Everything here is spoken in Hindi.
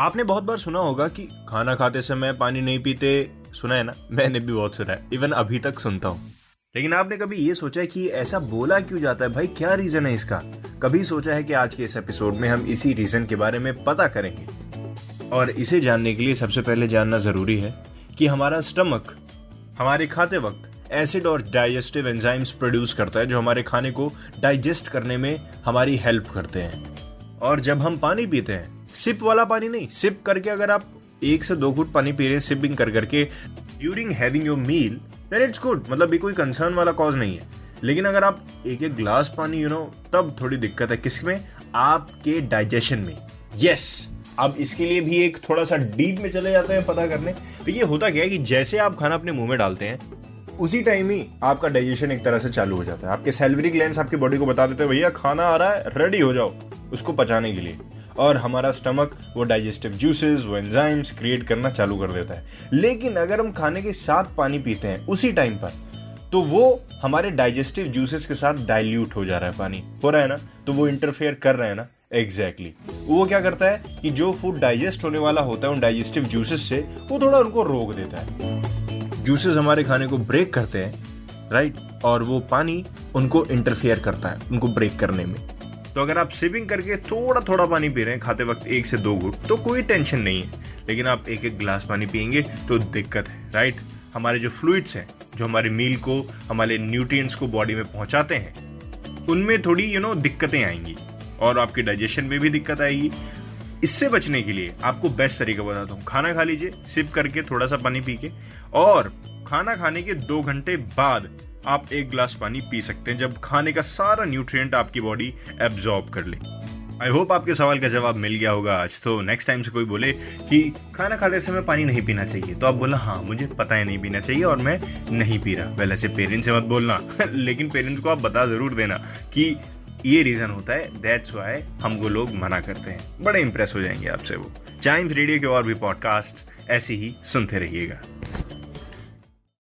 आपने बहुत बार सुना होगा कि खाना खाते समय पानी नहीं पीते, सुना है ना? मैंने भी बहुत सुना है। इवन अभी तक सुनता हूँ। लेकिन आपने कभी ये सोचा है कि ऐसा बोला क्यों जाता है? भाई, क्या रीजन है इसका? कभी सोचा है कि आज के इस एपिसोड में हम इसी रीजन के बारे में पता करेंगे? और इसे जानने के लिए सबसे पहले जानना ज़रूरी है कि हमारा स्टमक हमारे खाते वक्त एसिड और डाइजेस्टिव एंजाइम्स प्रोड्यूस करता है, जो हमारे खाने को डाइजेस्ट करने में हमारी हेल्प करते हैं। और जब हम पानी पीते हैं सिप वाला पानी नहीं सिप करके अगर आप एक से दो घुट पानी पी रहे हैं सिपिंग कर करके during having your meal then it's good मतलब ये कोई कंसर्न वाला कॉज नहीं है। लेकिन अगर आप एक एक ग्लास पानी यू you नो know, तब थोड़ी दिक्कत है किसमें? आपके डाइजेशन में। यस yes, अब इसके लिए भी एक थोड़ा सा डीप में चले जाते हैं पता करने। तो ये होता क्या है कि जैसे आप खाना अपने मुँह में डालते हैं उसी टाइम ही आपका डाइजेशन एक तरह से चालू हो जाता है। आपके सेल्वरी ग्लैंड आपकी बॉडी को बता देते हैं भैया खाना आ रहा है रेडी हो जाओ। उसको पचाने के लिए। और हमारा स्टमक वो डाइजेस्टिव जूसेस वो एंजाइम्स क्रिएट करना चालू कर देता है। लेकिन अगर हम खाने के साथ पानी पीते हैं उसी टाइम पर तो वो हमारे डाइजेस्टिव जूसेस के साथ डाइल्यूट हो जा रहा है पानी। हो रहा है ना? तो वो इंटरफेयर कर रहे हैं ना? Exactly exactly. वो क्या करता है कि जो फ़ूड डाइजेस्ट होने वाला होता है उन डाइजेस्टिव जूसेस से, वो थोड़ा उनको रोक देता है। जूसेस हमारे खाने को ब्रेक करते हैं राइट और वो पानी उनको इंटरफेयर करता है, उनको ब्रेक करने में। तो अगर आप सिपिंग करके थोड़ा थोड़ा पानी पी रहे हैं खाते वक्त एक से दो घुट तो कोई टेंशन नहीं है। लेकिन आप एक एक गिलास पानी पियेंगे तो दिक्कत है राइट हमारे जो फ्लूइड्स हैं, जो हमारे मील को, हमारे न्यूट्रिएंट्स को बॉडी में पहुंचाते हैं, उनमें थोड़ी यू नो दिक्कतें आएँगी और आपके डाइजेशन में भी दिक्कत आएगी। इससे बचने के लिए आपको बेस्ट तरीका बताता हूँ। खाना खा लीजिए सिप करके थोड़ा सा पानी पी के और खाना खाने के दो घंटे बाद आप एक ग्लास पानी पी सकते हैं जब खाने का सारा न्यूट्रिएंट आपकी बॉडी एब्जॉर्ब कर ले। आई होप आपके सवाल का जवाब मिल गया होगा आज। तो नेक्स्ट टाइम से कोई बोले कि खाना खाते समय पानी नहीं पीना चाहिए तो आप बोला हाँ मुझे पता है नहीं पीना चाहिए और मैं नहीं पी रहा। पहले से पेरेंट्स से मत बोलना। लेकिन पेरेंट्स को आप बता ज़रूर देना कि ये रीजन होता है। दैट्स वाई हमको लोग मना करते हैं। बड़े इंप्रेस हो जाएँगे आपसे वो। चाइम्स रेडियो के और भी पॉडकास्ट ऐसे ही सुनते रहिएगा।